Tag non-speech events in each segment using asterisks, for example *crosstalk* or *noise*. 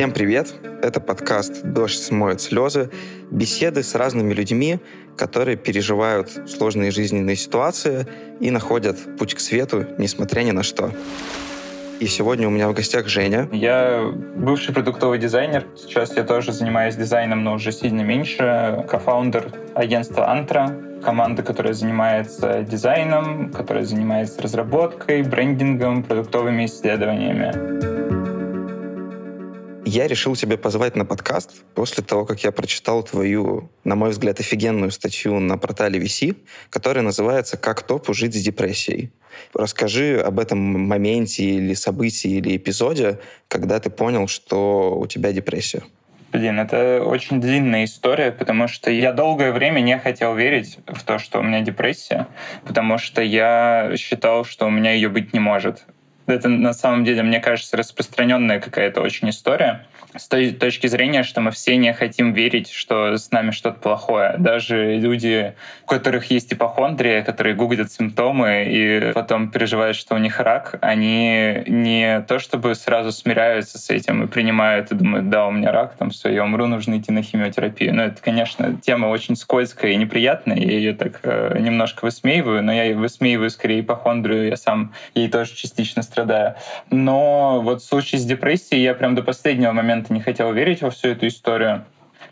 Всем привет! Это подкаст «Дождь смоет слезы». Беседы с разными людьми, которые переживают сложные жизненные ситуации и находят путь к свету, несмотря ни на что. И сегодня у меня в гостях Женя. Я бывший продуктовый дизайнер. Сейчас я тоже занимаюсь дизайном, но уже сильно меньше. Кофаундер агентства «Антра», команды, которая занимается дизайном, которая занимается разработкой, брендингом, продуктовыми исследованиями. Я решил тебя позвать на подкаст после того, как я прочитал твою, на мой взгляд, офигенную статью на портале VC, которая называется «Как топу жить с депрессией». Расскажи об этом моменте или событии или эпизоде, когда ты понял, что у тебя депрессия. Блин, это очень длинная история, потому что я долгое время не хотел верить в то, что у меня депрессия, потому что я считал, что у меня ее быть не может. Это на самом деле, мне кажется, распространенная какая-то очень история с той точки зрения, что мы все не хотим верить, что с нами что-то плохое. Даже люди, у которых есть ипохондрия, которые гуглят симптомы и потом переживают, что у них рак, они не то чтобы сразу смиряются с этим и принимают и думают, да, у меня рак, там все, я умру, нужно идти на химиотерапию. Но это, конечно, тема очень скользкая и неприятная, я ее так э, немножко высмеиваю, но я высмеиваю скорее ипохондрию, я сам ей тоже частично страдаю. Но вот в случае с депрессией я прям до последнего момента момента не хотел верить во всю эту историю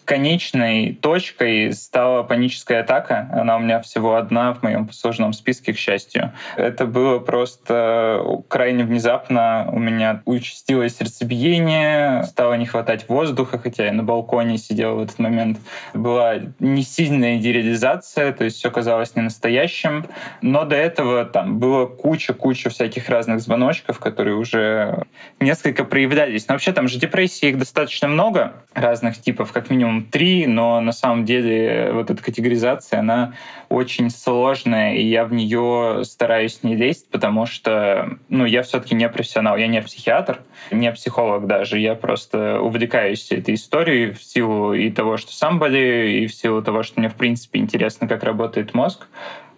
конечной точкой стала паническая атака. Она у меня всего одна в моем послужном списке, к счастью. Это было просто крайне внезапно. У меня участилось сердцебиение, стало не хватать воздуха, хотя я на балконе сидел в этот момент. Была не сильная дереализация, то есть все казалось не настоящим. Но до этого там было куча-куча всяких разных звоночков, которые уже несколько проявлялись. Но вообще там же депрессии их достаточно много разных типов, как минимум три, но на самом деле вот эта категоризация, она очень сложная, и я в нее стараюсь не лезть, потому что ну, я все-таки не профессионал, я не психиатр, не психолог даже, я просто увлекаюсь этой историей в силу и того, что сам болею, и в силу того, что мне в принципе интересно, как работает мозг.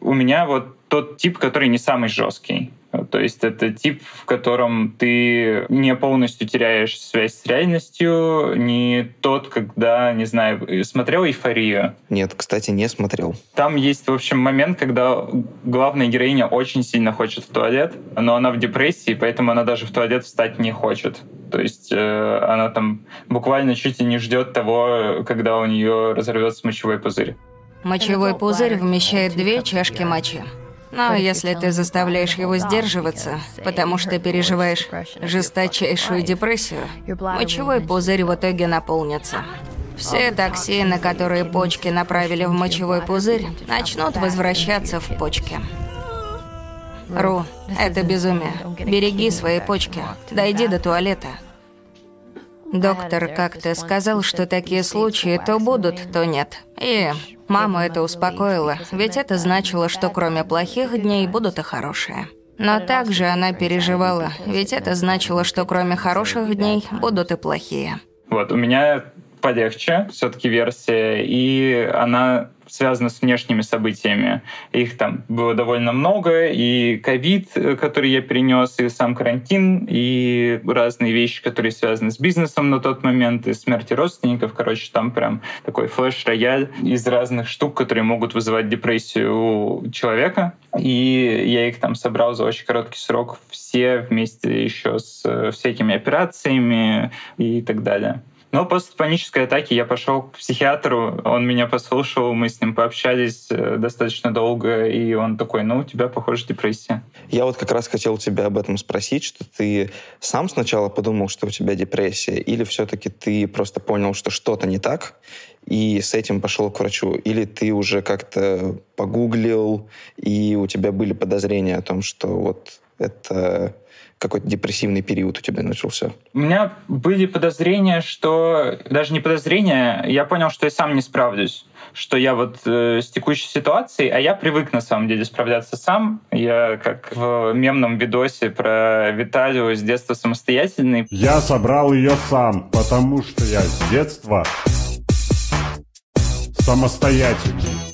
У меня вот тот тип, который не самый жесткий. То есть это тип, в котором ты не полностью теряешь связь с реальностью, не тот, когда, не знаю, смотрел «Эйфорию»? Нет, кстати, не смотрел. Там есть, в общем, момент, когда главная героиня очень сильно хочет в туалет, но она в депрессии, поэтому она даже в туалет встать не хочет. То есть э, она там буквально чуть ли не ждет того, когда у нее разорвется мочевой пузырь. Мочевой пузырь вмещает две чашки мочи. Но если ты заставляешь его сдерживаться, потому что переживаешь жесточайшую депрессию, мочевой пузырь в итоге наполнится. Все токсины, которые почки направили в мочевой пузырь, начнут возвращаться в почки. Ру, это безумие. Береги свои почки. Дойди до туалета. Доктор как-то сказал, что такие случаи то будут, то нет. И маму это успокоило, ведь это значило, что кроме плохих дней будут и хорошие. Но также она переживала, ведь это значило, что кроме хороших дней будут и плохие. Вот, у меня полегче все-таки версия, и она связано с внешними событиями. Их там было довольно много, и ковид, который я перенес, и сам карантин, и разные вещи, которые связаны с бизнесом на тот момент, и смерти родственников. Короче, там прям такой флеш-рояль из разных штук, которые могут вызывать депрессию у человека. И я их там собрал за очень короткий срок все вместе еще с всякими операциями и так далее. Но после панической атаки я пошел к психиатру, он меня послушал, мы с ним пообщались э, достаточно долго, и он такой, ну, у тебя, похоже, депрессия. Я вот как раз хотел тебя об этом спросить, что ты сам сначала подумал, что у тебя депрессия, или все-таки ты просто понял, что что-то не так, и с этим пошел к врачу? Или ты уже как-то погуглил, и у тебя были подозрения о том, что вот это какой-то депрессивный период у тебя начался? У меня были подозрения, что... Даже не подозрения, я понял, что я сам не справлюсь что я вот э, с текущей ситуацией, а я привык на самом деле справляться сам. Я как в мемном видосе про Виталию с детства самостоятельный. Я собрал ее сам, потому что я с детства самостоятельный.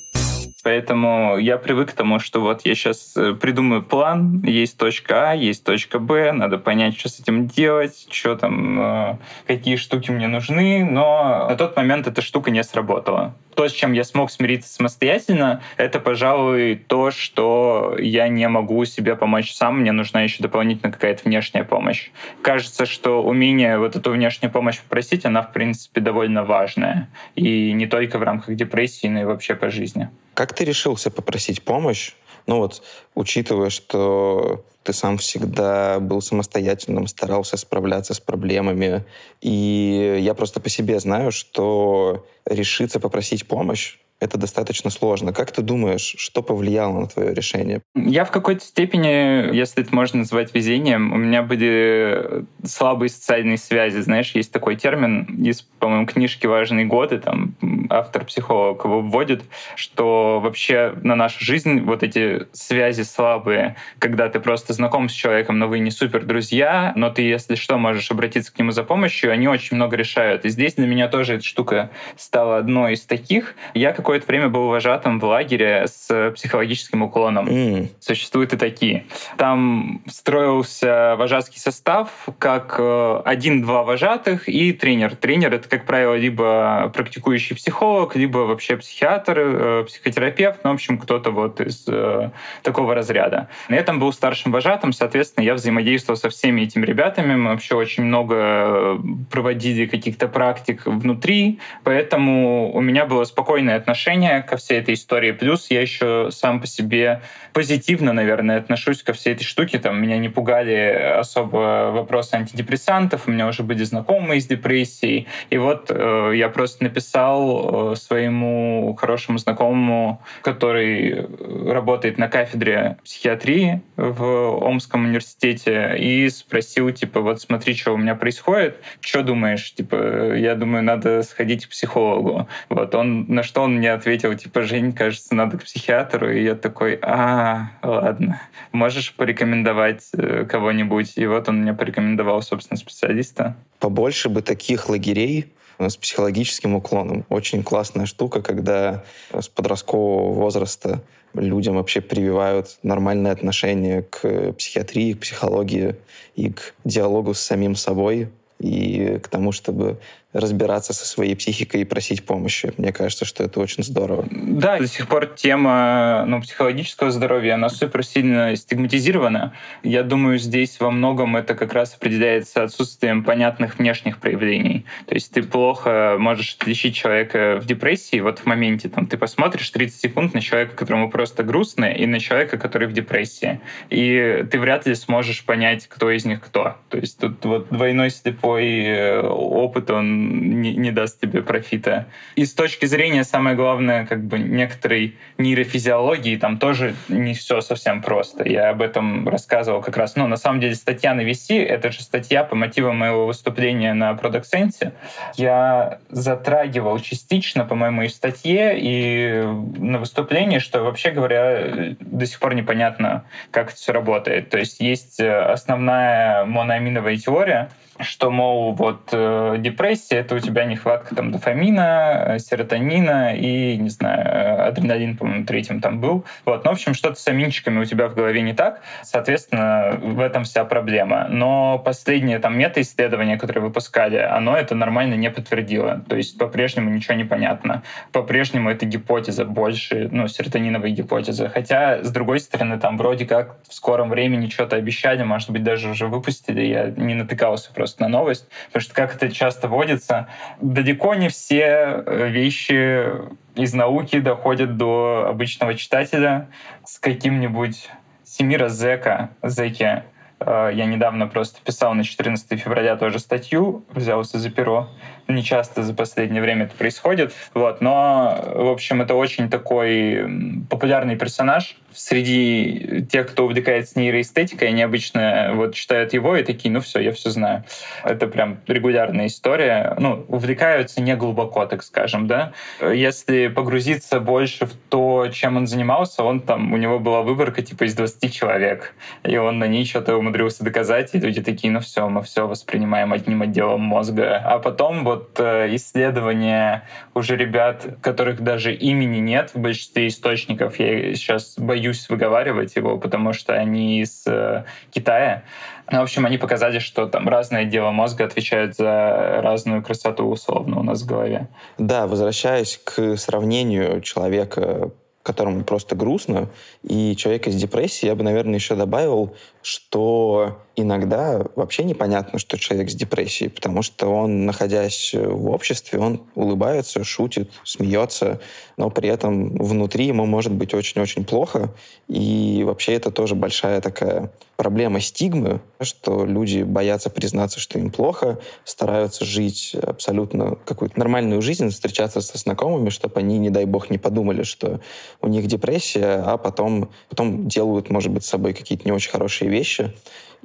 Поэтому я привык к тому, что вот я сейчас э, придумаю план, есть точка А, есть точка Б, надо понять, что с этим делать, что там, э, какие штуки мне нужны, но на тот момент эта штука не сработала то, с чем я смог смириться самостоятельно, это, пожалуй, то, что я не могу себе помочь сам, мне нужна еще дополнительно какая-то внешняя помощь. Кажется, что умение вот эту внешнюю помощь попросить, она, в принципе, довольно важная. И не только в рамках депрессии, но и вообще по жизни. Как ты решился попросить помощь? Ну вот, учитывая, что ты сам всегда был самостоятельным, старался справляться с проблемами. И я просто по себе знаю, что решиться попросить помощь это достаточно сложно. Как ты думаешь, что повлияло на твое решение? Я в какой-то степени, если это можно назвать везением, у меня были слабые социальные связи. Знаешь, есть такой термин из, по-моему, книжки «Важные годы», там автор-психолог его вводит, что вообще на нашу жизнь вот эти связи слабые, когда ты просто знаком с человеком, но вы не супер друзья, но ты, если что, можешь обратиться к нему за помощью, они очень много решают. И здесь для меня тоже эта штука стала одной из таких. Я как какое-то время был вожатым в лагере с психологическим уклоном. Mm. Существуют и такие. Там строился вожатский состав, как э, один-два вожатых и тренер. Тренер — это, как правило, либо практикующий психолог, либо вообще психиатр, э, психотерапевт, ну, в общем, кто-то вот из э, такого разряда. Я там был старшим вожатым, соответственно, я взаимодействовал со всеми этими ребятами, мы вообще очень много проводили каких-то практик внутри, поэтому у меня было спокойное отношение отношение ко всей этой истории. Плюс я еще сам по себе позитивно, наверное, отношусь ко всей этой штуке. Там меня не пугали особо вопросы антидепрессантов, у меня уже были знакомые с депрессией. И вот э, я просто написал э, своему хорошему знакомому, который работает на кафедре психиатрии в Омском университете, и спросил, типа, вот смотри, что у меня происходит, что думаешь? Типа, я думаю, надо сходить к психологу. Вот он, на что он мне ответил, типа, Жень, кажется, надо к психиатру. И я такой, а, ладно. Можешь порекомендовать э, кого-нибудь? И вот он мне порекомендовал, собственно, специалиста. Побольше бы таких лагерей э, с психологическим уклоном. Очень классная штука, когда с подросткового возраста людям вообще прививают нормальное отношение к психиатрии, к психологии и к диалогу с самим собой, и к тому, чтобы разбираться со своей психикой и просить помощи. Мне кажется, что это очень здорово. Да, до сих пор тема ну, психологического здоровья, она супер сильно стигматизирована. Я думаю, здесь во многом это как раз определяется отсутствием понятных внешних проявлений. То есть ты плохо можешь отличить человека в депрессии, вот в моменте там ты посмотришь 30 секунд на человека, которому просто грустно, и на человека, который в депрессии. И ты вряд ли сможешь понять, кто из них кто. То есть тут вот двойной слепой э, опыт, он не, не даст тебе профита. И с точки зрения, самое главное, как бы некоторой нейрофизиологии, там тоже не все совсем просто. Я об этом рассказывал как раз. Ну, на самом деле, статья на VC — это же статья по мотивам моего выступления на Product Sense. Я затрагивал частично, по-моему, и в статье, и на выступлении, что, вообще говоря, до сих пор непонятно, как это все работает. То есть есть основная моноаминовая теория, что, мол, вот э, депрессия — это у тебя нехватка там дофамина, э, серотонина и, не знаю, э, адреналин, по-моему, третьим там был. Вот. Ну, в общем, что-то с аминчиками у тебя в голове не так. Соответственно, в этом вся проблема. Но последнее там мета-исследование, которое выпускали, оно это нормально не подтвердило. То есть по-прежнему ничего не понятно. По-прежнему это гипотеза больше, ну, серотониновая гипотеза. Хотя, с другой стороны, там вроде как в скором времени что-то обещали, может быть, даже уже выпустили. Я не натыкался просто просто на новость, потому что, как это часто водится, далеко не все э, вещи из науки доходят до обычного читателя с каким-нибудь Семира Зека, Зеки, э, я недавно просто писал на 14 февраля тоже статью, взялся за перо. Не часто за последнее время это происходит. Вот. Но, в общем, это очень такой популярный персонаж среди тех, кто увлекается нейроэстетикой, они обычно вот читают его и такие, ну все, я все знаю. Это прям регулярная история. Ну, увлекаются не глубоко, так скажем, да. Если погрузиться больше в то, чем он занимался, он там, у него была выборка типа из 20 человек, и он на ней что-то умудрился доказать, и люди такие, ну все, мы все воспринимаем одним отделом мозга. А потом вот э, исследования уже ребят, которых даже имени нет в большинстве источников, я сейчас боюсь выговаривать его, потому что они из э, Китая, ну, в общем, они показали, что там разные отделы мозга отвечают за разную красоту условно у нас в голове. Да, возвращаясь к сравнению человека которому просто грустно, и человека с депрессией, я бы, наверное, еще добавил, что иногда вообще непонятно, что человек с депрессией, потому что он, находясь в обществе, он улыбается, шутит, смеется, но при этом внутри ему может быть очень-очень плохо. И вообще это тоже большая такая проблема стигмы, что люди боятся признаться, что им плохо, стараются жить абсолютно какую-то нормальную жизнь, встречаться со знакомыми, чтобы они, не дай бог, не подумали, что у них депрессия, а потом, потом делают, может быть, с собой какие-то не очень хорошие вещи.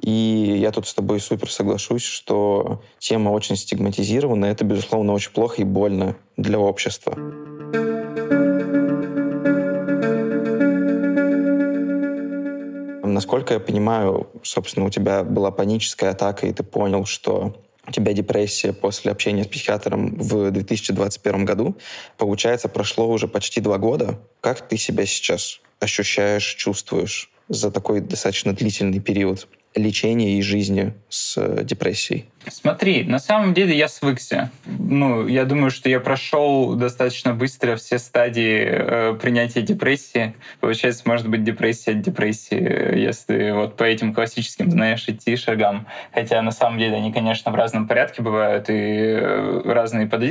И я тут с тобой супер соглашусь, что тема очень стигматизирована. Это, безусловно, очень плохо и больно для общества. Насколько я понимаю, собственно, у тебя была паническая атака, и ты понял, что у тебя депрессия после общения с психиатром в 2021 году. Получается, прошло уже почти два года. Как ты себя сейчас ощущаешь, чувствуешь за такой достаточно длительный период? Лечения и жизни с э, депрессией? Смотри, на самом деле я свыкся. Ну, я думаю, что я прошел достаточно быстро все стадии э, принятия депрессии. Получается, может быть депрессия от депрессии, если вот по этим классическим, знаешь, идти шагам. Хотя на самом деле они, конечно, в разном порядке бывают и э, разные по.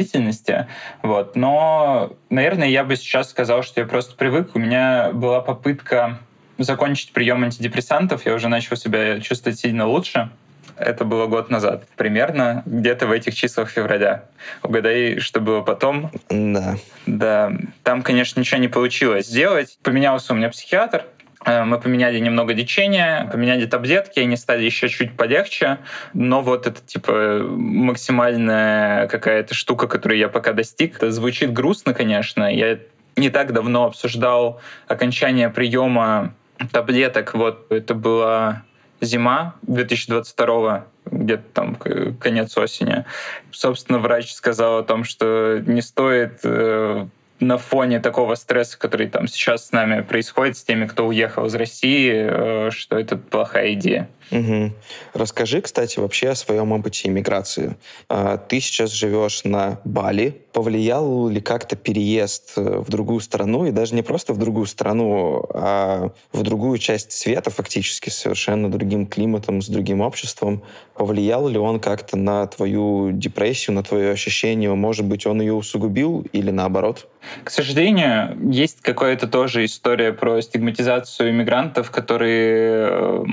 Вот. Но, наверное, я бы сейчас сказал, что я просто привык. У меня была попытка закончить прием антидепрессантов, я уже начал себя чувствовать сильно лучше. Это было год назад, примерно где-то в этих числах февраля. Угадай, что было потом? Да. Да, там, конечно, ничего не получилось сделать. Поменялся у меня психиатр, э, мы поменяли немного лечения, поменяли таблетки, они стали еще чуть полегче, но вот это типа максимальная какая-то штука, которую я пока достиг. Это звучит грустно, конечно. Я не так давно обсуждал окончание приема таблеток. Вот это была зима 2022 где-то там конец осени. Собственно, врач сказал о том, что не стоит э, на фоне такого стресса, который там сейчас с нами происходит, с теми, кто уехал из России, э, что это плохая идея. Угу. Расскажи, кстати, вообще о своем опыте иммиграции. А, ты сейчас живешь на Бали. Повлиял ли как-то переезд э, в другую страну, и даже не просто в другую страну, а в другую часть света, фактически, с совершенно другим климатом, с другим обществом? Повлиял ли он как-то на твою депрессию, на твое ощущение? Может быть, он ее усугубил или наоборот? К сожалению, есть какая-то тоже история про стигматизацию иммигрантов, которые... Э,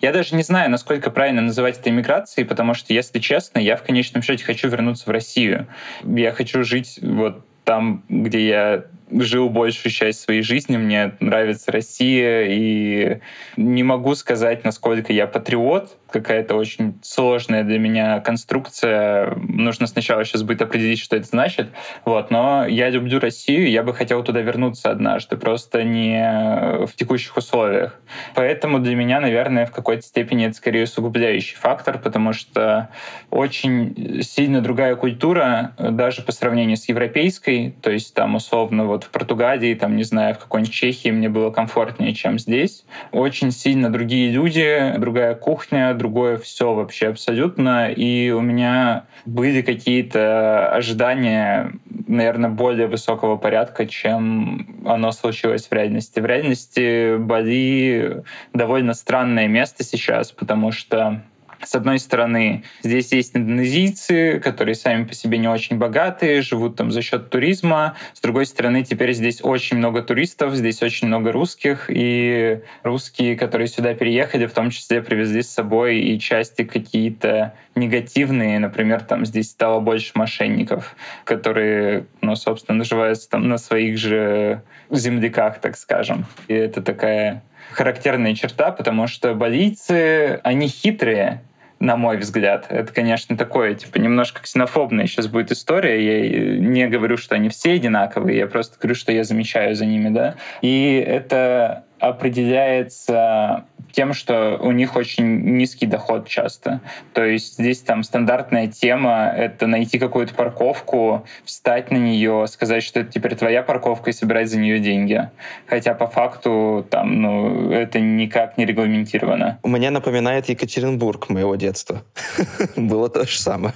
я даже не знаю, насколько правильно называть это иммиграцией, потому что, если честно, я в конечном счете хочу вернуться в Россию. Я хочу жить вот там, где я жил большую часть своей жизни, мне нравится Россия, и не могу сказать, насколько я патриот, какая-то очень сложная для меня конструкция. Нужно сначала сейчас будет определить, что это значит. Вот. Но я люблю Россию, я бы хотел туда вернуться однажды, просто не в текущих условиях. Поэтому для меня, наверное, в какой-то степени это скорее усугубляющий фактор, потому что очень сильно другая культура, даже по сравнению с европейской, то есть там условно вот в Португалии, там, не знаю, в какой-нибудь Чехии мне было комфортнее, чем здесь. Очень сильно другие люди, другая кухня, другое все вообще абсолютно. И у меня были какие-то ожидания, наверное, более высокого порядка, чем оно случилось в реальности. В реальности Бали довольно странное место сейчас, потому что с одной стороны, здесь есть индонезийцы, которые сами по себе не очень богатые, живут там за счет туризма. С другой стороны, теперь здесь очень много туристов, здесь очень много русских, и русские, которые сюда переехали, в том числе привезли с собой и части какие-то негативные. Например, там здесь стало больше мошенников, которые, ну, собственно, наживаются там на своих же земляках, так скажем. И это такая характерная черта, потому что балийцы, они хитрые, на мой взгляд. Это, конечно, такое, типа, немножко ксенофобная сейчас будет история. Я не говорю, что они все одинаковые, я просто говорю, что я замечаю за ними, да. И это определяется тем, что у них очень низкий доход часто. То есть здесь там стандартная тема — это найти какую-то парковку, встать на нее, сказать, что это теперь твоя парковка и собирать за нее деньги. Хотя по факту там, ну, это никак не регламентировано. У меня напоминает Екатеринбург моего детства. *laughs* Было то же самое.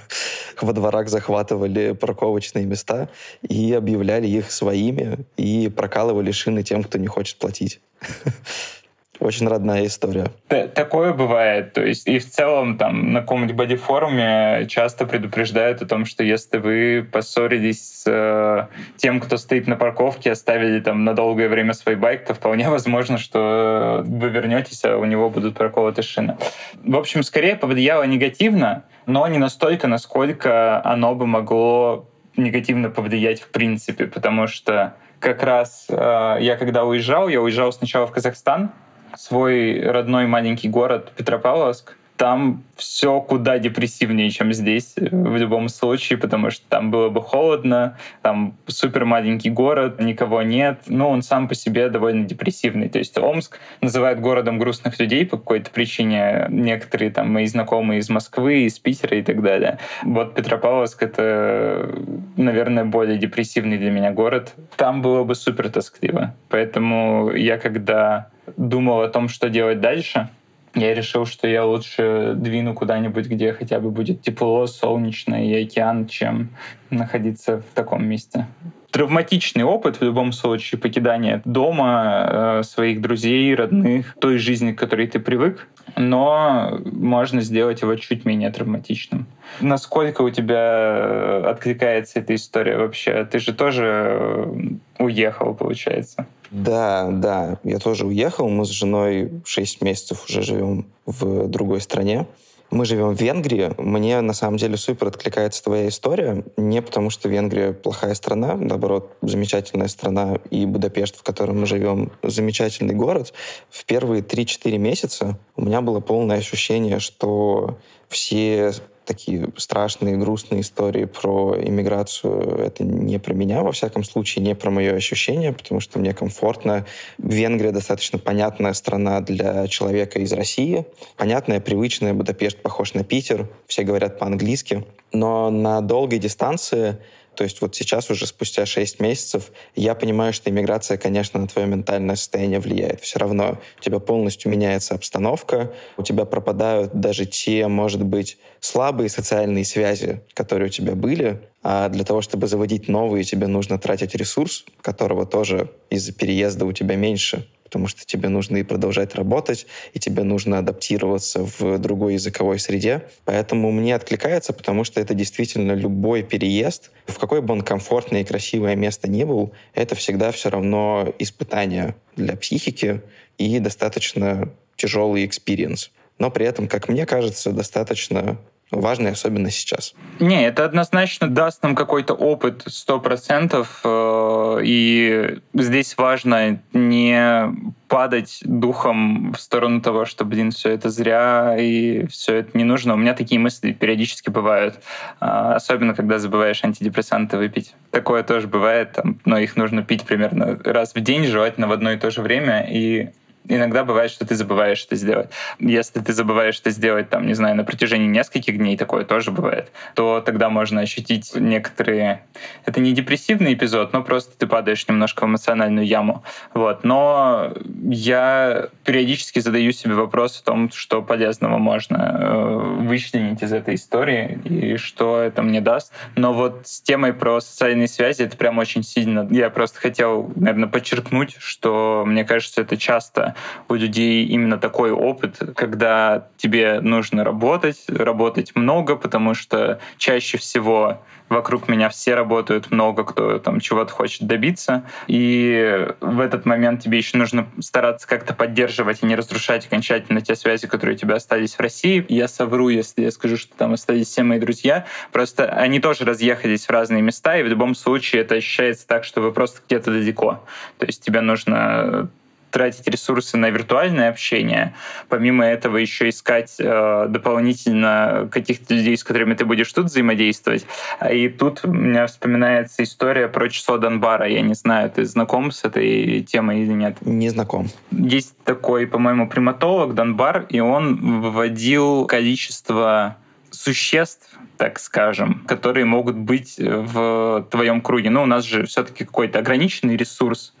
Во дворах захватывали парковочные места и объявляли их своими и прокалывали шины тем, кто не хочет платить. *laughs* Очень родная история. Такое бывает. То есть и в целом там на каком-нибудь бодифоруме часто предупреждают о том, что если вы поссорились с э, тем, кто стоит на парковке, оставили там на долгое время свой байк, то вполне возможно, что вы вернетесь, а у него будут проколоты шины. В общем, скорее повлияло негативно, но не настолько, насколько оно бы могло негативно повлиять в принципе, потому что как раз э, я когда уезжал, я уезжал сначала в Казахстан, свой родной маленький город Петропавловск, там все куда депрессивнее, чем здесь э, в любом случае, потому что там было бы холодно, там супер маленький город, никого нет. Ну, он сам по себе довольно депрессивный. То есть Омск называют городом грустных людей по какой-то причине. Некоторые там мои знакомые из Москвы, из Питера и так далее. Вот Петропавловск — это, наверное, более депрессивный для меня город. Там было бы супер тоскливо. Поэтому я когда думал о том, что делать дальше, я решил, что я лучше двину куда-нибудь, где хотя бы будет тепло, солнечно и океан, чем находиться в таком месте. Травматичный опыт в любом случае, покидание дома, э, своих друзей, родных, той жизни, к которой ты привык, но можно сделать его чуть менее травматичным. Насколько у тебя откликается эта история вообще? Ты же тоже э, уехал, получается. Да, да, я тоже уехал. Мы с женой 6 месяцев уже живем в другой стране. Мы живем в Венгрии. Мне на самом деле супер откликается твоя история. Не потому, что Венгрия плохая страна, наоборот, замечательная страна. И Будапешт, в котором мы живем, замечательный город. В первые 3-4 месяца у меня было полное ощущение, что все такие страшные, грустные истории про иммиграцию, это не про меня, во всяком случае, не про мое ощущение, потому что мне комфортно. Венгрия достаточно понятная страна для человека из России. Понятная, привычная, Будапешт похож на Питер, все говорят по-английски. Но на долгой дистанции то есть вот сейчас уже спустя 6 месяцев я понимаю, что иммиграция, конечно, на твое ментальное состояние влияет. Все равно у тебя полностью меняется обстановка, у тебя пропадают даже те, может быть, слабые социальные связи, которые у тебя были, а для того, чтобы заводить новые, тебе нужно тратить ресурс, которого тоже из-за переезда у тебя меньше потому что тебе нужно и продолжать работать, и тебе нужно адаптироваться в другой языковой среде. Поэтому мне откликается, потому что это действительно любой переезд, в какой бы он комфортное и красивое место ни был, это всегда все равно испытание для психики и достаточно тяжелый experience. Но при этом, как мне кажется, достаточно важный, особенно сейчас. Не, это однозначно даст нам какой-то опыт 100%, э, и здесь важно не падать духом в сторону того, что, блин, все это зря и все это не нужно. У меня такие мысли периодически бывают, а, особенно когда забываешь антидепрессанты выпить. Такое тоже бывает, но их нужно пить примерно раз в день, желательно в одно и то же время, и иногда бывает, что ты забываешь это сделать. Если ты забываешь это сделать, там, не знаю, на протяжении нескольких дней, такое тоже бывает, то тогда можно ощутить некоторые... Это не депрессивный эпизод, но просто ты падаешь немножко в эмоциональную яму. Вот. Но я периодически задаю себе вопрос о том, что полезного можно э, вычленить из этой истории и что это мне даст. Но вот с темой про социальные связи это прям очень сильно. Я просто хотел, наверное, подчеркнуть, что мне кажется, это часто у людей именно такой опыт, когда тебе нужно работать, работать много, потому что чаще всего вокруг меня все работают, много кто там чего-то хочет добиться. И в этот момент тебе еще нужно стараться как-то поддерживать и не разрушать окончательно те связи, которые у тебя остались в России. Я совру, если я скажу, что там остались все мои друзья. Просто они тоже разъехались в разные места, и в любом случае это ощущается так, что вы просто где-то далеко. То есть тебе нужно тратить ресурсы на виртуальное общение, помимо этого еще искать э, дополнительно каких-то людей, с которыми ты будешь тут взаимодействовать. И тут у меня вспоминается история про число Донбара. Я не знаю, ты знаком с этой темой или нет? Не знаком. Есть такой, по-моему, приматолог Донбар, и он выводил количество существ, так скажем, которые могут быть в твоем круге. Но ну, у нас же все-таки какой-то ограниченный ресурс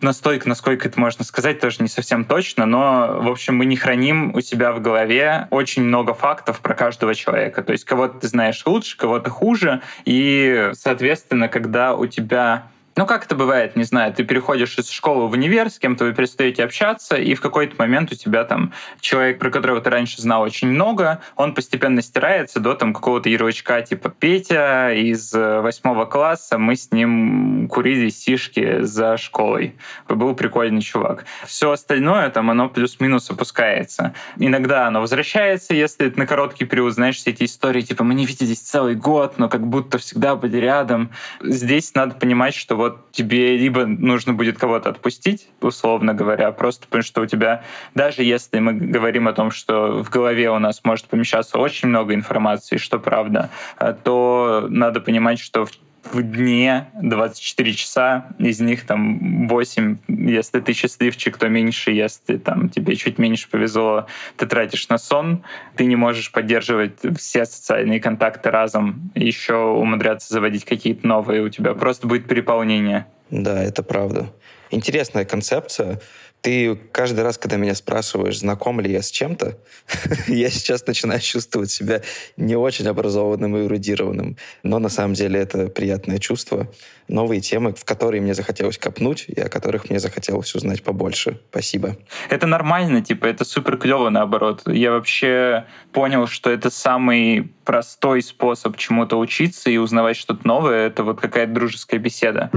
настолько, насколько это можно сказать, тоже не совсем точно, но, в общем, мы не храним у себя в голове очень много фактов про каждого человека. То есть кого-то ты знаешь лучше, кого-то хуже, и, соответственно, когда у тебя ну, как это бывает, не знаю, ты переходишь из школы в универ, с кем-то вы перестаете общаться, и в какой-то момент у тебя там человек, про которого ты раньше знал очень много, он постепенно стирается до там какого-то ярлычка типа Петя из э, восьмого класса, мы с ним курили сишки за школой. Был прикольный чувак. Все остальное там, оно плюс-минус опускается. Иногда оно возвращается, если это на короткий период, знаешь, все эти истории, типа, мы не виделись целый год, но как будто всегда были рядом. Здесь надо понимать, что вот тебе либо нужно будет кого-то отпустить, условно говоря, просто потому что у тебя, даже если мы говорим о том, что в голове у нас может помещаться очень много информации, что правда, э, то надо понимать, что в в дне 24 часа, из них там 8, если ты счастливчик, то меньше, если там тебе чуть меньше повезло, ты тратишь на сон, ты не можешь поддерживать все социальные контакты разом, еще умудряться заводить какие-то новые, у тебя просто будет переполнение. Да, это правда. Интересная концепция. Ты каждый раз, когда меня спрашиваешь, знаком ли я с чем-то, *laughs* я сейчас начинаю чувствовать себя не очень образованным и эрудированным. Но на самом деле это приятное чувство. Новые темы, в которые мне захотелось копнуть, и о которых мне захотелось узнать побольше. Спасибо. Это нормально, типа, это супер клево, наоборот. Я вообще понял, что это самый простой способ чему-то учиться и узнавать что-то новое. Это вот какая-то дружеская беседа.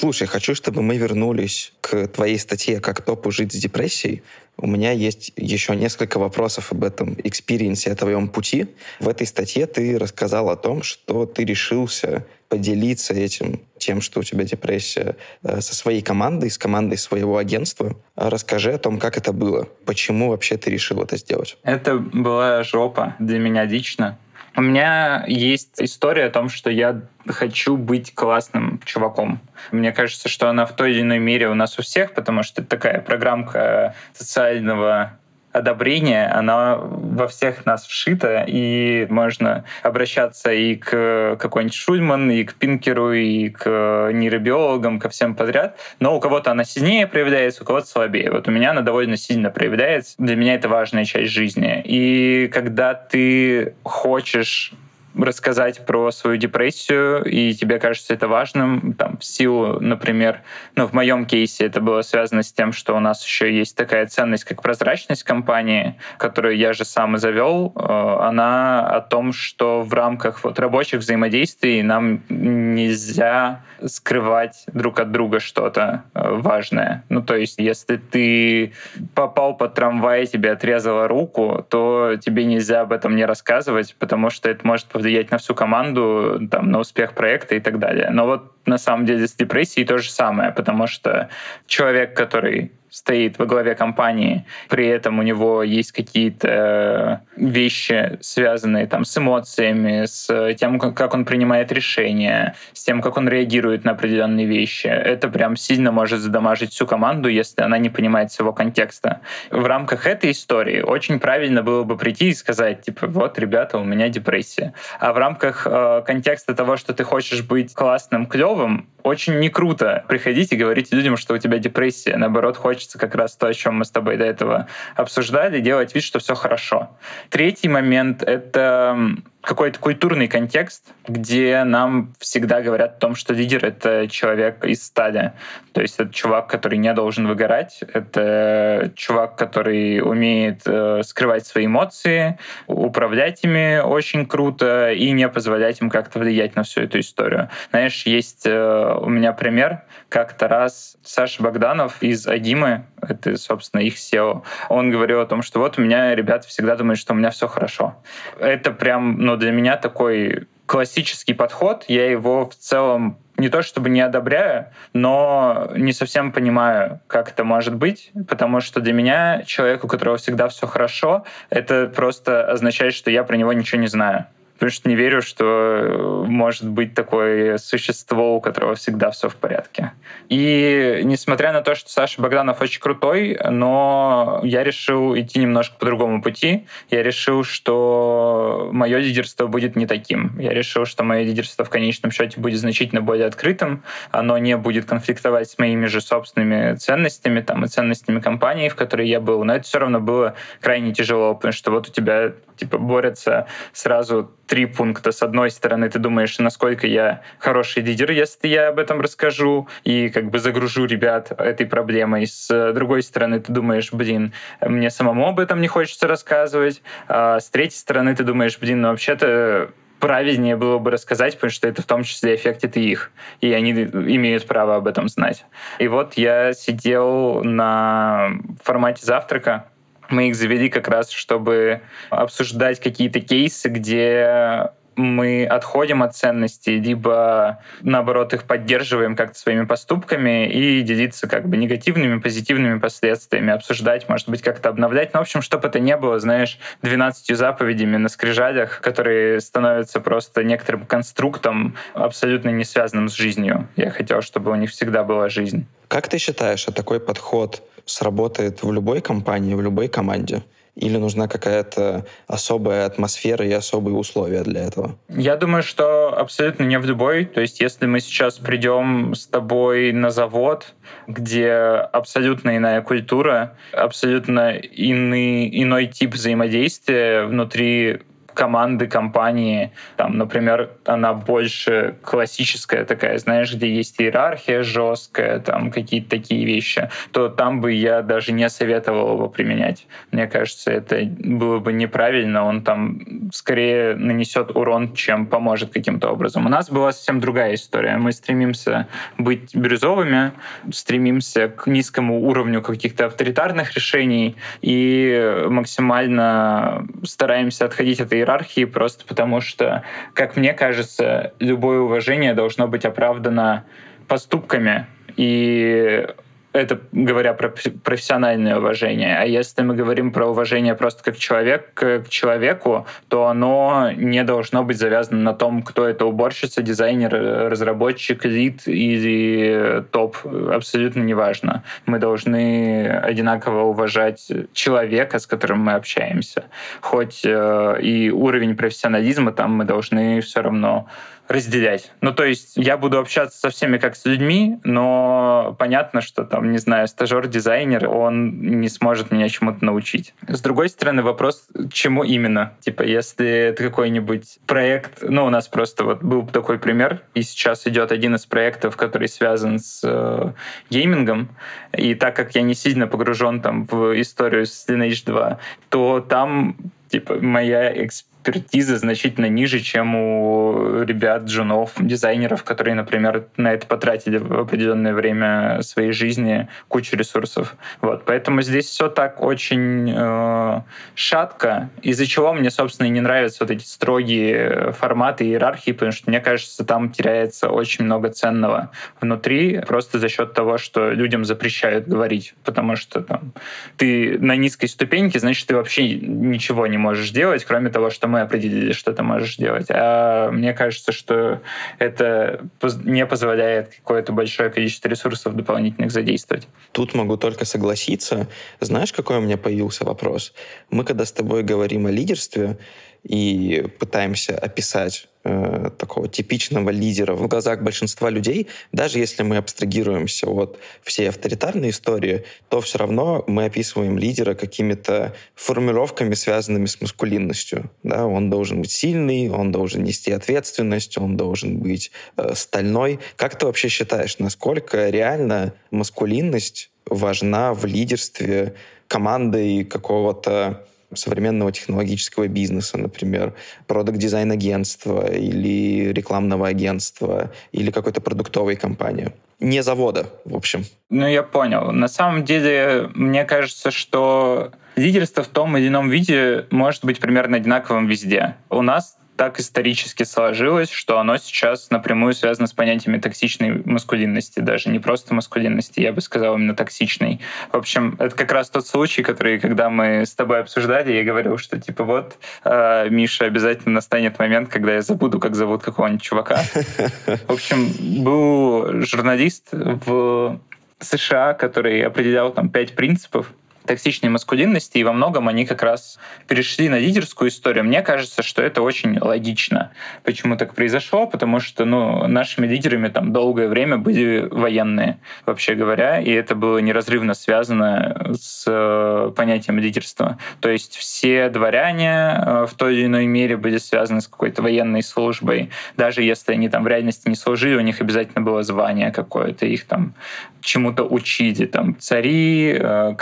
Слушай, хочу, чтобы мы вернулись к твоей статье «Как топу жить с депрессией». У меня есть еще несколько вопросов об этом experience е, о твоем пути. В этой статье ты рассказал о том, что ты решился поделиться этим, тем, что у тебя депрессия, э, со своей командой, с командой своего агентства. Расскажи о том, как это было. Почему вообще ты решил это сделать? Это была жопа для меня лично. У меня есть история о том, что я хочу быть классным чуваком. Мне кажется, что она в той или иной мере у нас у всех, потому что это такая программка социального одобрение, оно во всех нас вшито, и можно обращаться и к какой-нибудь Шульман, и к Пинкеру, и к нейробиологам, ко всем подряд. Но у кого-то она сильнее проявляется, у кого-то слабее. Вот у меня она довольно сильно проявляется. Для меня это важная часть жизни. И когда ты хочешь рассказать про свою депрессию, и тебе кажется это важным, там, в силу, например, ну, в моем кейсе это было связано с тем, что у нас еще есть такая ценность, как прозрачность компании, которую я же сам и завел, э, она о том, что в рамках вот рабочих взаимодействий нам нельзя скрывать друг от друга что-то э, важное. Ну, то есть, если ты попал под трамвай, тебе отрезала руку, то тебе нельзя об этом не рассказывать, потому что это может повлиять на всю команду, там, на успех проекта и так далее. Но вот на самом деле с депрессией то же самое, потому что человек, который стоит во главе компании, при этом у него есть какие-то вещи, связанные там с эмоциями, с тем, как он принимает решения, с тем, как он реагирует на определенные вещи. Это прям сильно может задамажить всю команду, если она не понимает своего контекста. В рамках этой истории очень правильно было бы прийти и сказать, типа, вот, ребята, у меня депрессия. А в рамках э, контекста того, что ты хочешь быть классным, клевым, очень не круто приходить и говорить людям, что у тебя депрессия. Наоборот, хочется как раз то, о чем мы с тобой до этого обсуждали, делать вид, что все хорошо. Третий момент — это какой-то культурный контекст, где нам всегда говорят о том, что лидер — это человек из стади. То есть это чувак, который не должен выгорать, это чувак, который умеет э, скрывать свои эмоции, управлять ими очень круто и не позволять им как-то влиять на всю эту историю. Знаешь, есть э, у меня пример. Как-то раз Саша Богданов из Агимы, это, собственно, их SEO, он говорил о том, что вот у меня ребята всегда думают, что у меня все хорошо. Это прям, ну, для меня такой классический подход. Я его в целом не то чтобы не одобряю, но не совсем понимаю, как это может быть, потому что для меня человек, у которого всегда все хорошо, это просто означает, что я про него ничего не знаю потому что не верю, что э, может быть такое существо, у которого всегда все в порядке. И несмотря на то, что Саша Богданов очень крутой, но я решил идти немножко по другому пути. Я решил, что мое лидерство будет не таким. Я решил, что мое лидерство в конечном счете будет значительно более открытым. Оно не будет конфликтовать с моими же собственными ценностями там, и ценностями компании, в которой я был. Но это все равно было крайне тяжело, потому что вот у тебя типа борются сразу три пункта. С одной стороны, ты думаешь, насколько я хороший лидер, если я об этом расскажу и как бы загружу ребят этой проблемой. С другой стороны, ты думаешь, блин, мне самому об этом не хочется рассказывать. А с третьей стороны, ты думаешь, блин, ну вообще-то правильнее было бы рассказать, потому что это в том числе аффектит и их, и они имеют право об этом знать. И вот я сидел на формате завтрака, мы их завели как раз, чтобы обсуждать какие-то кейсы, где мы отходим от ценностей, либо наоборот их поддерживаем как-то своими поступками и делиться как бы негативными, позитивными последствиями, обсуждать, может быть, как-то обновлять. Ну, в общем, чтобы это не было, знаешь, 12 заповедями на скрижалях, которые становятся просто некоторым конструктом, абсолютно не связанным с жизнью. Я хотел, чтобы у них всегда была жизнь. Как ты считаешь, а такой подход сработает в любой компании, в любой команде? Или нужна какая-то особая атмосфера и особые условия для этого? Я думаю, что абсолютно не в любой. То есть, если мы сейчас придем с тобой на завод, где абсолютно иная культура, абсолютно иный, иной тип взаимодействия внутри команды, компании. Там, например, она больше классическая такая, знаешь, где есть иерархия жесткая, там какие-то такие вещи, то там бы я даже не советовал его применять. Мне кажется, это было бы неправильно. Он там скорее нанесет урон, чем поможет каким-то образом. У нас была совсем другая история. Мы стремимся быть бирюзовыми, стремимся к низкому уровню каких-то авторитарных решений и максимально стараемся отходить от иерархии иерархии, просто потому что, как мне кажется, любое уважение должно быть оправдано поступками. И это говоря про профессиональное уважение. А если мы говорим про уважение просто как человек к человеку, то оно не должно быть завязано на том, кто это уборщица, дизайнер, разработчик, лид или топ. Абсолютно неважно. Мы должны одинаково уважать человека, с которым мы общаемся. Хоть э, и уровень профессионализма там мы должны все равно разделять. Ну, то есть я буду общаться со всеми как с людьми, но понятно, что там, не знаю, стажер-дизайнер, он не сможет меня чему-то научить. С другой стороны, вопрос, чему именно? Типа, если это какой-нибудь проект, ну, у нас просто вот был такой пример, и сейчас идет один из проектов, который связан с э, геймингом, и так как я не сильно погружен там в историю с Lineage 2, то там типа моя экспертиза экспертиза значительно ниже, чем у ребят, джунов, дизайнеров, которые, например, на это потратили в определенное время своей жизни кучу ресурсов. Вот. Поэтому здесь все так очень э, шатко, из-за чего мне, собственно, и не нравятся вот эти строгие форматы иерархии, потому что, мне кажется, там теряется очень много ценного внутри, просто за счет того, что людям запрещают говорить, потому что там, ты на низкой ступеньке, значит, ты вообще ничего не можешь делать, кроме того, что мы определили, что ты можешь делать. А мне кажется, что это не позволяет какое-то большое количество ресурсов дополнительных задействовать. Тут могу только согласиться. Знаешь, какой у меня появился вопрос? Мы когда с тобой говорим о лидерстве, и пытаемся описать э, такого типичного лидера в глазах большинства людей, даже если мы абстрагируемся от всей авторитарной истории, то все равно мы описываем лидера какими-то формулировками, связанными с маскулинностью. Да? Он должен быть сильный, он должен нести ответственность, он должен быть э, стальной. Как ты вообще считаешь, насколько реально маскулинность важна в лидерстве команды и какого-то современного технологического бизнеса, например, продукт-дизайн агентства или рекламного агентства или какой-то продуктовой компании. Не завода, в общем. Ну, я понял. На самом деле, мне кажется, что лидерство в том или ином виде может быть примерно одинаковым везде. У нас так исторически сложилось, что оно сейчас напрямую связано с понятиями токсичной маскулинности, даже не просто маскулинности, я бы сказал именно токсичной. В общем, это как раз тот случай, который, когда мы с тобой обсуждали, я говорил, что типа вот, э, Миша, обязательно настанет момент, когда я забуду, как зовут какого-нибудь чувака. *laughs* В общем, был журналист в США, который определял там пять принципов, токсичной маскулинности, и во многом они как раз перешли на лидерскую историю. Мне кажется, что это очень логично. Почему так произошло? Потому что ну, нашими лидерами там долгое время были военные, вообще говоря, и это было неразрывно связано с э, понятием лидерства. То есть все дворяне э, в той или иной мере были связаны с какой-то военной службой. Даже если они там в реальности не служили, у них обязательно было звание какое-то, их там чему-то учили. Там цари, э,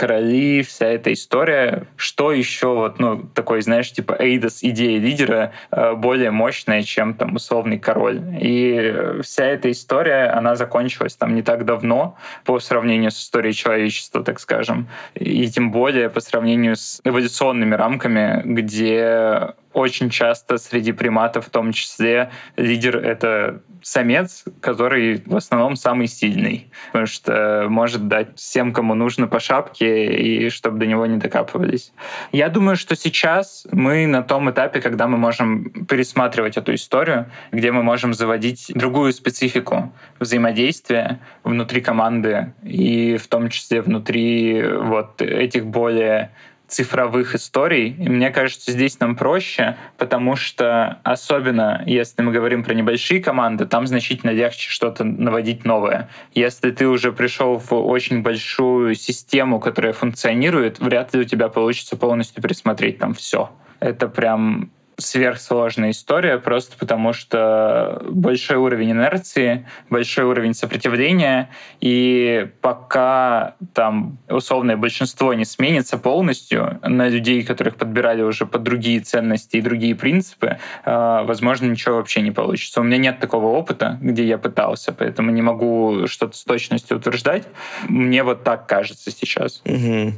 вся эта история, что еще вот, ну, такой, знаешь, типа Эйдос, идея лидера э, более мощная, чем там условный король. И вся эта история, она закончилась там не так давно по сравнению с историей человечества, так скажем. И тем более по сравнению с эволюционными рамками, где очень часто среди приматов в том числе лидер — это самец, который в основном самый сильный, потому что может дать всем, кому нужно, по шапке, и чтобы до него не докапывались. Я думаю, что сейчас мы на том этапе, когда мы можем пересматривать эту историю, где мы можем заводить другую специфику взаимодействия внутри команды и в том числе внутри вот этих более цифровых историй. И мне кажется, здесь нам проще, потому что особенно если мы говорим про небольшие команды, там значительно легче что-то наводить новое. Если ты уже пришел в очень большую систему, которая функционирует, вряд ли у тебя получится полностью пересмотреть там все. Это прям сверхсложная история, просто потому что большой уровень инерции, большой уровень сопротивления, и пока там условное большинство не сменится полностью на людей, которых подбирали уже под другие ценности и другие принципы, а, возможно, ничего вообще не получится. У меня нет такого опыта, где я пытался, поэтому не могу что-то с точностью утверждать. Мне вот так кажется сейчас. Угу.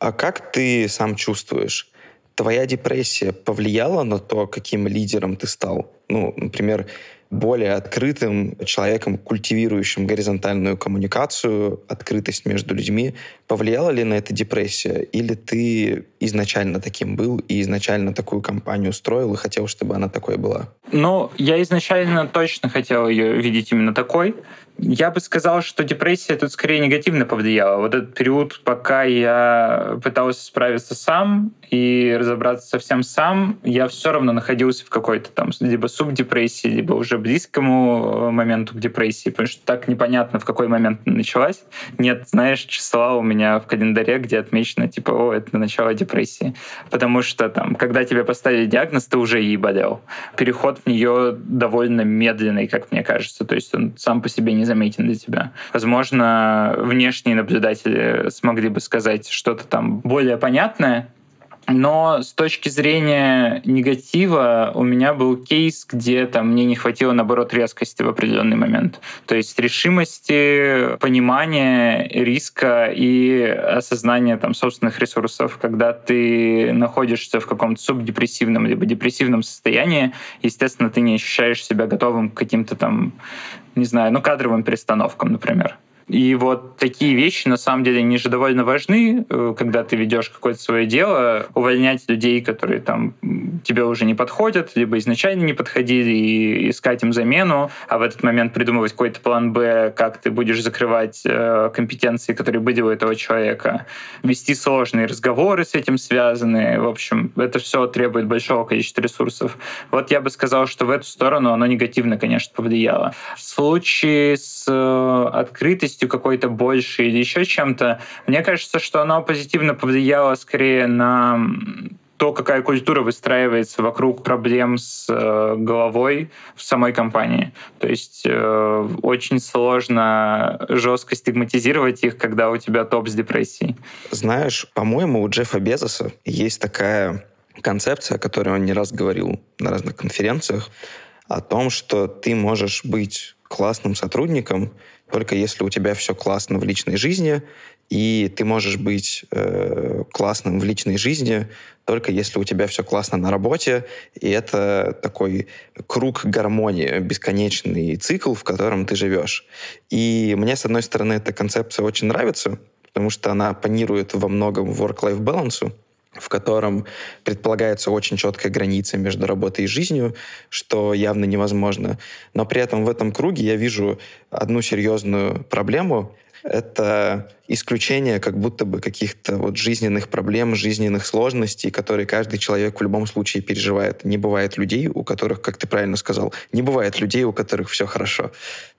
А как ты сам чувствуешь? Твоя депрессия повлияла на то, каким лидером ты стал? Ну, например, более открытым человеком, культивирующим горизонтальную коммуникацию, открытость между людьми. Повлияла ли на это депрессия? Или ты изначально таким был и изначально такую компанию строил и хотел, чтобы она такой была? Ну, я изначально точно хотел ее видеть именно такой. Я бы сказал, что депрессия тут скорее негативно повлияла. Вот этот период, пока я пытался справиться сам и разобраться совсем сам, я все равно находился в какой-то там либо субдепрессии, либо уже близкому моменту к депрессии, потому что так непонятно, в какой момент началась. Нет, знаешь, числа у меня в календаре, где отмечено, типа, о, это начало депрессии. Потому что там, когда тебе поставили диагноз, ты уже ей болел. Переход в нее довольно медленный, как мне кажется. То есть он сам по себе не заметен для тебя. Возможно, внешние наблюдатели смогли бы сказать что-то там более понятное, но с точки зрения негатива у меня был кейс, где там мне не хватило, наоборот, резкости в определенный момент. То есть решимости, понимания риска и осознания там собственных ресурсов. Когда ты находишься в каком-то субдепрессивном либо депрессивном состоянии, естественно, ты не ощущаешь себя готовым к каким-то там, не знаю, ну, кадровым перестановкам, например. И вот такие вещи, на самом деле, они же довольно важны, э, когда ты ведешь какое-то свое дело. Увольнять людей, которые там тебе уже не подходят, либо изначально не подходили, и искать им замену, а в этот момент придумывать какой-то план Б, как ты будешь закрывать э, компетенции, которые были у этого человека, вести сложные разговоры с этим связанные. В общем, это все требует большого количества ресурсов. Вот я бы сказал, что в эту сторону оно негативно, конечно, повлияло. В случае с э, открытостью какой-то больше или еще чем-то, мне кажется, что оно позитивно повлияло скорее на то, какая культура выстраивается вокруг проблем с э, головой в самой компании. То есть э, очень сложно жестко стигматизировать их, когда у тебя топ с депрессией. Знаешь, по-моему, у Джеффа Безоса есть такая концепция, о которой он не раз говорил на разных конференциях, о том, что ты можешь быть классным сотрудником, только если у тебя все классно в личной жизни, и ты можешь быть э, классным в личной жизни только если у тебя все классно на работе, и это такой круг гармонии, бесконечный цикл, в котором ты живешь. И мне, с одной стороны, эта концепция очень нравится, потому что она панирует во многом work-life balance, в котором предполагается очень четкая граница между работой и жизнью, что явно невозможно. Но при этом в этом круге я вижу одну серьезную проблему — это исключение как будто бы каких-то вот жизненных проблем, жизненных сложностей, которые каждый человек в любом случае переживает. Не бывает людей, у которых, как ты правильно сказал, не бывает людей, у которых все хорошо.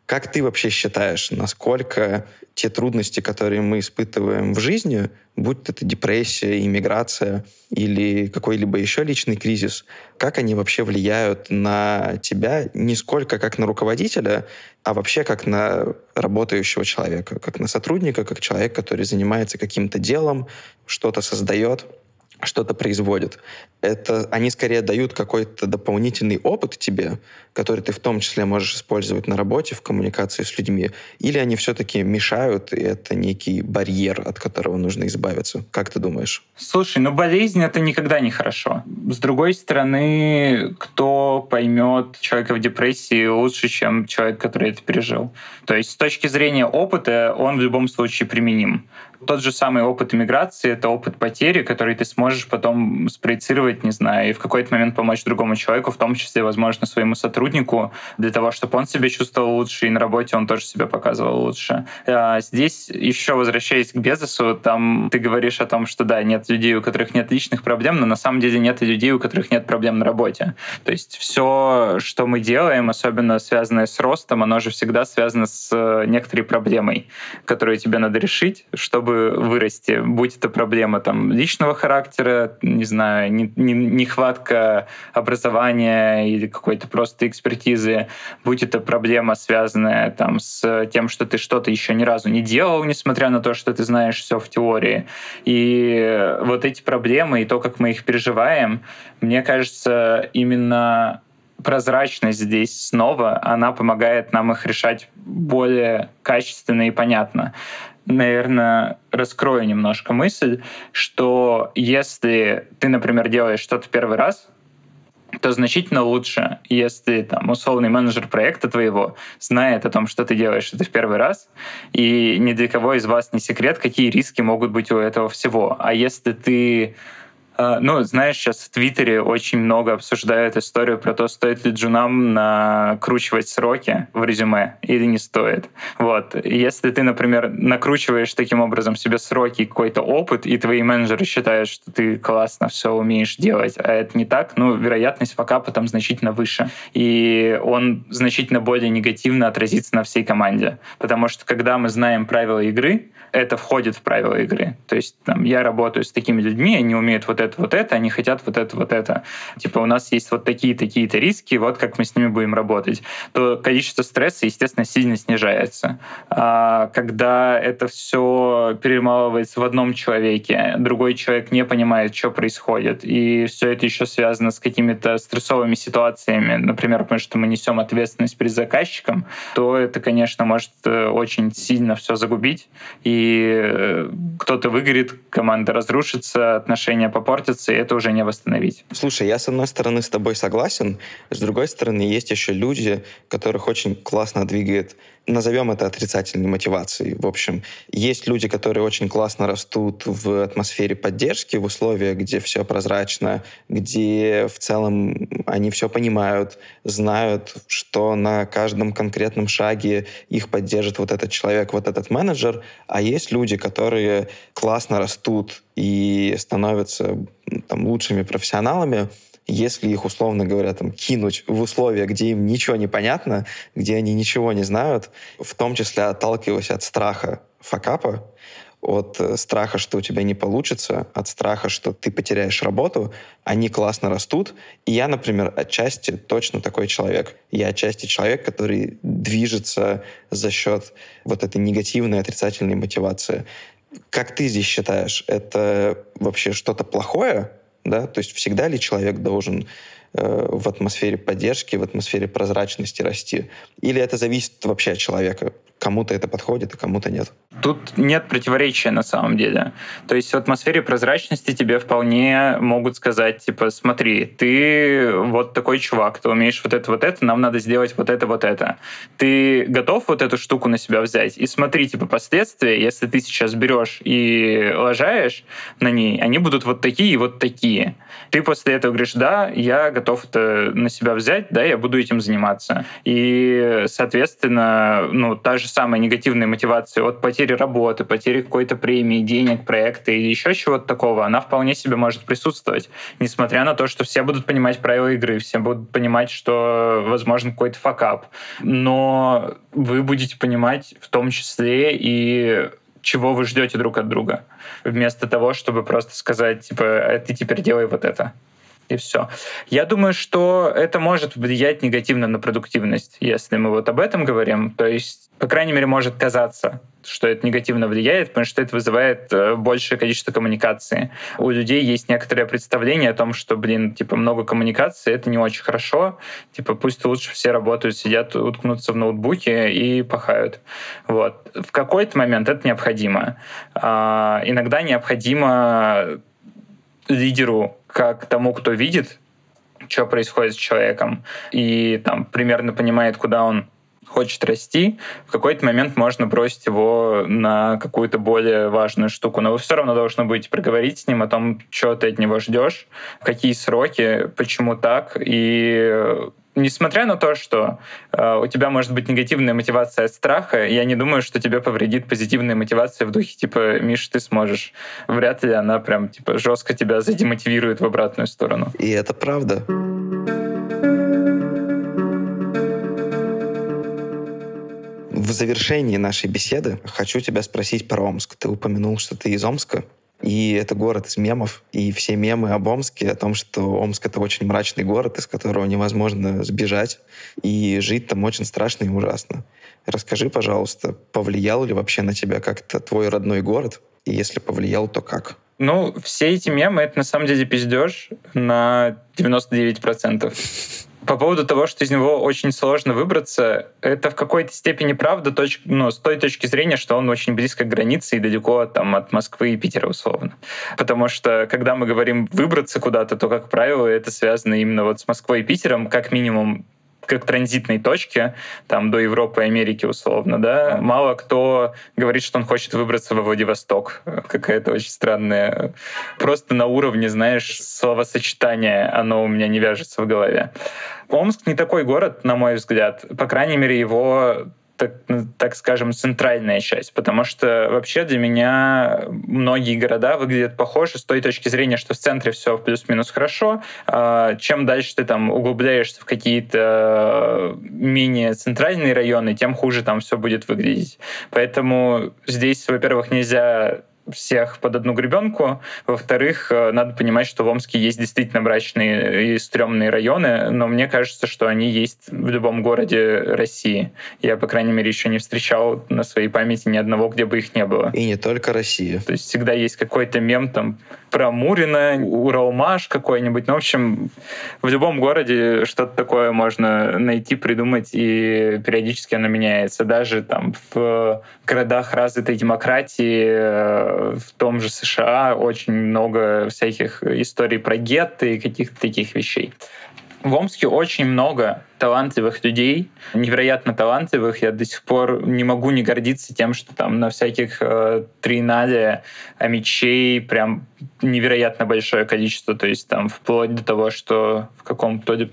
Как ты вообще считаешь, насколько те трудности, которые мы испытываем в жизни, будь это депрессия, иммиграция или какой-либо еще личный кризис, как они вообще влияют на тебя не сколько как на руководителя, а вообще как на работающего человека, как на сотрудника, как человек, который занимается каким-то делом, что-то создает что-то производят. Это они скорее дают какой-то дополнительный опыт тебе, который ты в том числе можешь использовать на работе, в коммуникации с людьми, или они все-таки мешают, и это некий барьер, от которого нужно избавиться. Как ты думаешь? Слушай, ну болезнь — это никогда не хорошо. С другой стороны, кто поймет человека в депрессии лучше, чем человек, который это пережил? То есть с точки зрения опыта он в любом случае применим. Тот же самый опыт иммиграции — это опыт потери, который ты сможешь потом спроецировать, не знаю, и в какой-то момент помочь другому человеку, в том числе, возможно, своему сотруднику, для того, чтобы он себя чувствовал лучше, и на работе он тоже себя показывал лучше. А здесь еще возвращаясь к Безосу, там ты говоришь о том, что да, нет людей, у которых нет личных проблем, но на самом деле нет и людей, у которых нет проблем на работе. То есть все, что мы делаем, особенно связанное с ростом, оно же всегда связано с э, некоторой проблемой, которую тебе надо решить, чтобы вырасти, будь это проблема там личного характера, не знаю, нехватка образования или какой-то просто экспертизы, будь это проблема, связанная там с тем, что ты что-то еще ни разу не делал, несмотря на то, что ты знаешь все в теории. И вот эти проблемы и то, как мы их переживаем, мне кажется, именно прозрачность здесь снова, она помогает нам их решать более качественно и понятно наверное, раскрою немножко мысль, что если ты, например, делаешь что-то первый раз, то значительно лучше, если там условный менеджер проекта твоего знает о том, что ты делаешь это в первый раз, и ни для кого из вас не секрет, какие риски могут быть у этого всего. А если ты ну, знаешь, сейчас в Твиттере очень много обсуждают историю про то, стоит ли джунам накручивать сроки в резюме или не стоит. Вот. Если ты, например, накручиваешь таким образом себе сроки, какой-то опыт, и твои менеджеры считают, что ты классно все умеешь делать, а это не так, ну, вероятность факапа там значительно выше. И он значительно более негативно отразится на всей команде. Потому что когда мы знаем правила игры, это входит в правила игры. То есть там, я работаю с такими людьми, они умеют вот это, вот это, они хотят вот это, вот это. Типа у нас есть вот такие, такие-то риски, вот как мы с ними будем работать. То количество стресса, естественно, сильно снижается. А когда это все перемалывается в одном человеке, другой человек не понимает, что происходит, и все это еще связано с какими-то стрессовыми ситуациями, например, потому что мы несем ответственность перед заказчиком, то это, конечно, может э, очень сильно все загубить. И и кто-то выгорит, команда разрушится, отношения попортятся, и это уже не восстановить. Слушай, я с одной стороны с тобой согласен, с другой стороны есть еще люди, которых очень классно двигает назовем это отрицательной мотивацией. В общем, есть люди, которые очень классно растут в атмосфере поддержки, в условиях, где все прозрачно, где в целом они все понимают, знают, что на каждом конкретном шаге их поддержит вот этот человек, вот этот менеджер. А есть люди, которые классно растут и становятся там, лучшими профессионалами, если их, условно говоря, там, кинуть в условия, где им ничего не понятно, где они ничего не знают, в том числе отталкиваясь от страха факапа, от э, страха, что у тебя не получится, от страха, что ты потеряешь работу, они классно растут. И я, например, отчасти точно такой человек. Я отчасти человек, который движется за счет вот этой негативной, отрицательной мотивации. Как ты здесь считаешь, это вообще что-то плохое? Да? То есть всегда ли человек должен э, в атмосфере поддержки, в атмосфере прозрачности расти? Или это зависит вообще от человека? Кому-то это подходит, а кому-то нет. Тут нет противоречия на самом деле. То есть в атмосфере прозрачности тебе вполне могут сказать, типа, смотри, ты вот такой чувак, ты умеешь вот это, вот это, нам надо сделать вот это, вот это. Ты готов вот эту штуку на себя взять? И смотри, типа, последствия, если ты сейчас берешь и лажаешь на ней, они будут вот такие и вот такие. Ты после этого говоришь, да, я готов это на себя взять, да, я буду этим заниматься. И, соответственно, ну, та же самая негативная мотивация от потери работы, потери какой-то премии, денег, проекта или еще чего-то такого, она вполне себе может присутствовать. Несмотря на то, что все будут понимать правила игры, все будут понимать, что возможно какой-то факап. Но вы будете понимать в том числе и чего вы ждете друг от друга, вместо того, чтобы просто сказать, типа, «А ты теперь делай вот это и все. Я думаю, что это может влиять негативно на продуктивность, если мы вот об этом говорим. То есть, по крайней мере, может казаться, что это негативно влияет, потому что это вызывает э, большее количество коммуникации. У людей есть некоторое представление о том, что, блин, типа много коммуникации — это не очень хорошо. Типа пусть лучше все работают, сидят, уткнутся в ноутбуке и пахают. Вот. В какой-то момент это необходимо. А, иногда необходимо лидеру как тому, кто видит, что происходит с человеком, и там примерно понимает, куда он хочет расти, в какой-то момент можно бросить его на какую-то более важную штуку. Но вы все равно должны быть проговорить с ним о том, что ты от него ждешь, какие сроки, почему так, и несмотря на то, что э, у тебя может быть негативная мотивация от страха, я не думаю, что тебе повредит позитивная мотивация в духе типа «Миш, ты сможешь». Вряд ли она прям типа жестко тебя задемотивирует в обратную сторону. И это правда. В завершении нашей беседы хочу тебя спросить про Омск. Ты упомянул, что ты из Омска. И это город из мемов. И все мемы об Омске, о том, что Омск — это очень мрачный город, из которого невозможно сбежать. И жить там очень страшно и ужасно. Расскажи, пожалуйста, повлиял ли вообще на тебя как-то твой родной город? И если повлиял, то как? Ну, все эти мемы — это на самом деле пиздеж на 99%. По поводу того, что из него очень сложно выбраться, это в какой-то степени правда точ... ну, с той точки зрения, что он очень близко к границе и далеко там, от Москвы и Питера условно. Потому что когда мы говорим выбраться куда-то, то, как правило, это связано именно вот с Москвой и Питером, как минимум как транзитной точке, там, до Европы и Америки условно, да, мало кто говорит, что он хочет выбраться во Владивосток. Какая-то очень странная... Просто на уровне, знаешь, словосочетания оно у меня не вяжется в голове. Омск не такой город, на мой взгляд. По крайней мере, его так, ну, так скажем, центральная часть, потому что вообще для меня многие города выглядят похожи с той точки зрения, что в центре все плюс-минус хорошо, а чем дальше ты там углубляешься в какие-то менее центральные районы, тем хуже там все будет выглядеть. Поэтому здесь, во-первых, нельзя всех под одну гребенку. Во-вторых, э, надо понимать, что в Омске есть действительно мрачные и стрёмные районы, но мне кажется, что они есть в любом городе России. Я, по крайней мере, еще не встречал на своей памяти ни одного, где бы их не было. И не только Россия. То есть всегда есть какой-то мем там про Мурина, Уралмаш какой-нибудь. Ну, в общем, в любом городе что-то такое можно найти, придумать, и периодически оно меняется. Даже там в городах развитой демократии э, в том же США очень много всяких историй про гетто и каких-то таких вещей. В Омске очень много талантливых людей, невероятно талантливых. Я до сих пор не могу не гордиться тем, что там на всяких э, тринаде мечей прям невероятно большое количество. То есть там вплоть до того, что в каком-то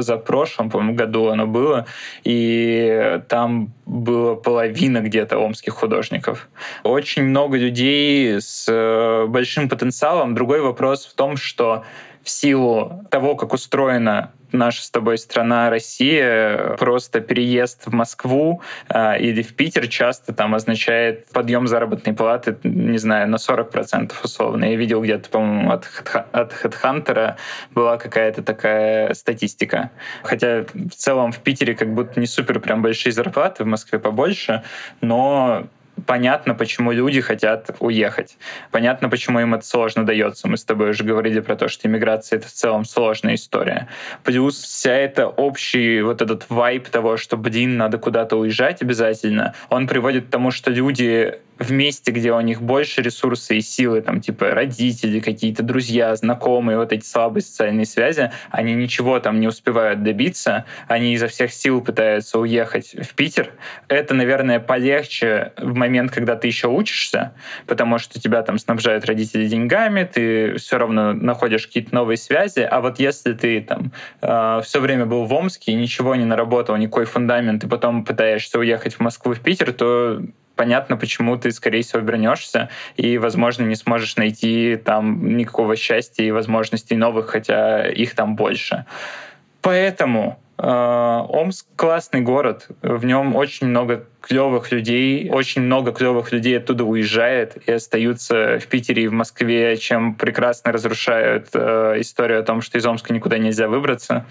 позапрошлом, по-моему, году оно было, и там было половина где-то омских художников. Очень много людей с э, большим потенциалом. Другой вопрос в том, что в силу того, как устроена наша с тобой страна Россия, просто переезд в Москву э, или в Питер часто там означает подъем заработной платы, не знаю, на 40% условно. Я видел где-то, по-моему, от, от HeadHunter была какая-то такая статистика. Хотя в целом в Питере как будто не супер прям большие зарплаты, в Москве побольше, но понятно, почему люди хотят уехать. Понятно, почему им это сложно дается. Мы с тобой уже говорили про то, что иммиграция — это в целом сложная история. Плюс вся эта общий вот этот вайп того, что, блин, надо куда-то уезжать обязательно, он приводит к тому, что люди в месте, где у них больше ресурсов и силы, там, типа родители, какие-то друзья, знакомые, вот эти слабые социальные связи, они ничего там не успевают добиться, они изо всех сил пытаются уехать в Питер. Это, наверное, полегче в момент, когда ты еще учишься, потому что тебя там снабжают родители деньгами, ты все равно находишь какие-то новые связи, а вот если ты там э, все время был в Омске и ничего не наработал, никакой фундамент, и потом пытаешься уехать в Москву, в Питер, то понятно, почему ты, скорее всего, вернешься и, возможно, не сможешь найти там никакого счастья и возможностей новых, хотя их там больше. Поэтому Омск классный город, в нем очень много клевых людей, очень много клевых людей оттуда уезжает и остаются в Питере и в Москве, чем прекрасно разрушают э, историю о том, что из Омска никуда нельзя выбраться.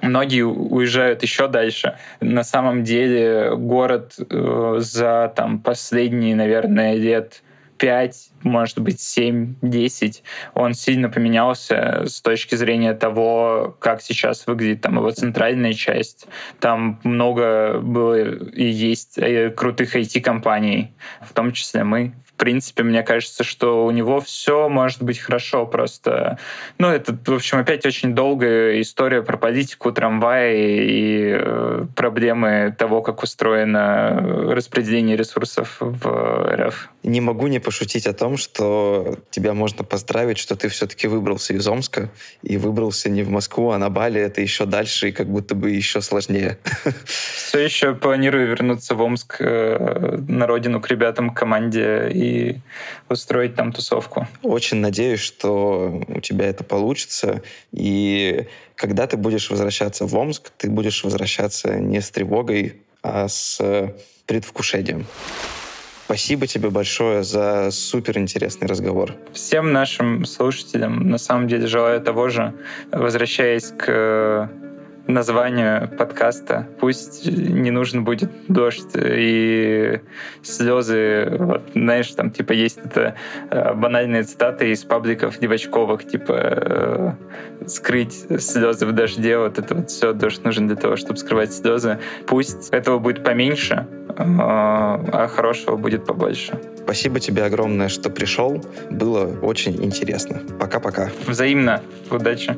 Многие уезжают еще дальше. На самом деле город э, за там, последние, наверное, лет 5, может быть, 7, 10, он сильно поменялся с точки зрения того, как сейчас выглядит там его центральная часть. Там много было и есть э, крутых IT-компаний, в том числе мы в принципе, мне кажется, что у него все может быть хорошо. Просто, ну, это, в общем, опять очень долгая история про политику трамвая и э, проблемы того, как устроено распределение ресурсов в РФ. Не могу не пошутить о том, что тебя можно поздравить, что ты все-таки выбрался из Омска и выбрался не в Москву, а на Бали. Это еще дальше и как будто бы еще сложнее. Все еще планирую вернуться в Омск э, на родину к ребятам, к команде и и устроить там тусовку. Очень надеюсь, что у тебя это получится. И когда ты будешь возвращаться в Омск, ты будешь возвращаться не с тревогой, а с предвкушением. Спасибо тебе большое за супер интересный разговор. Всем нашим слушателям на самом деле желаю того же. Возвращаясь к названию подкаста. Пусть не нужен будет дождь и слезы. Вот, знаешь, там типа есть это э, банальные цитаты из пабликов девочковых, типа э, скрыть слезы в дожде. Вот это вот все дождь нужен для того, чтобы скрывать слезы. Пусть этого будет поменьше, э, а хорошего будет побольше. Спасибо тебе огромное, что пришел. Было очень интересно. Пока-пока. Взаимно. Удачи.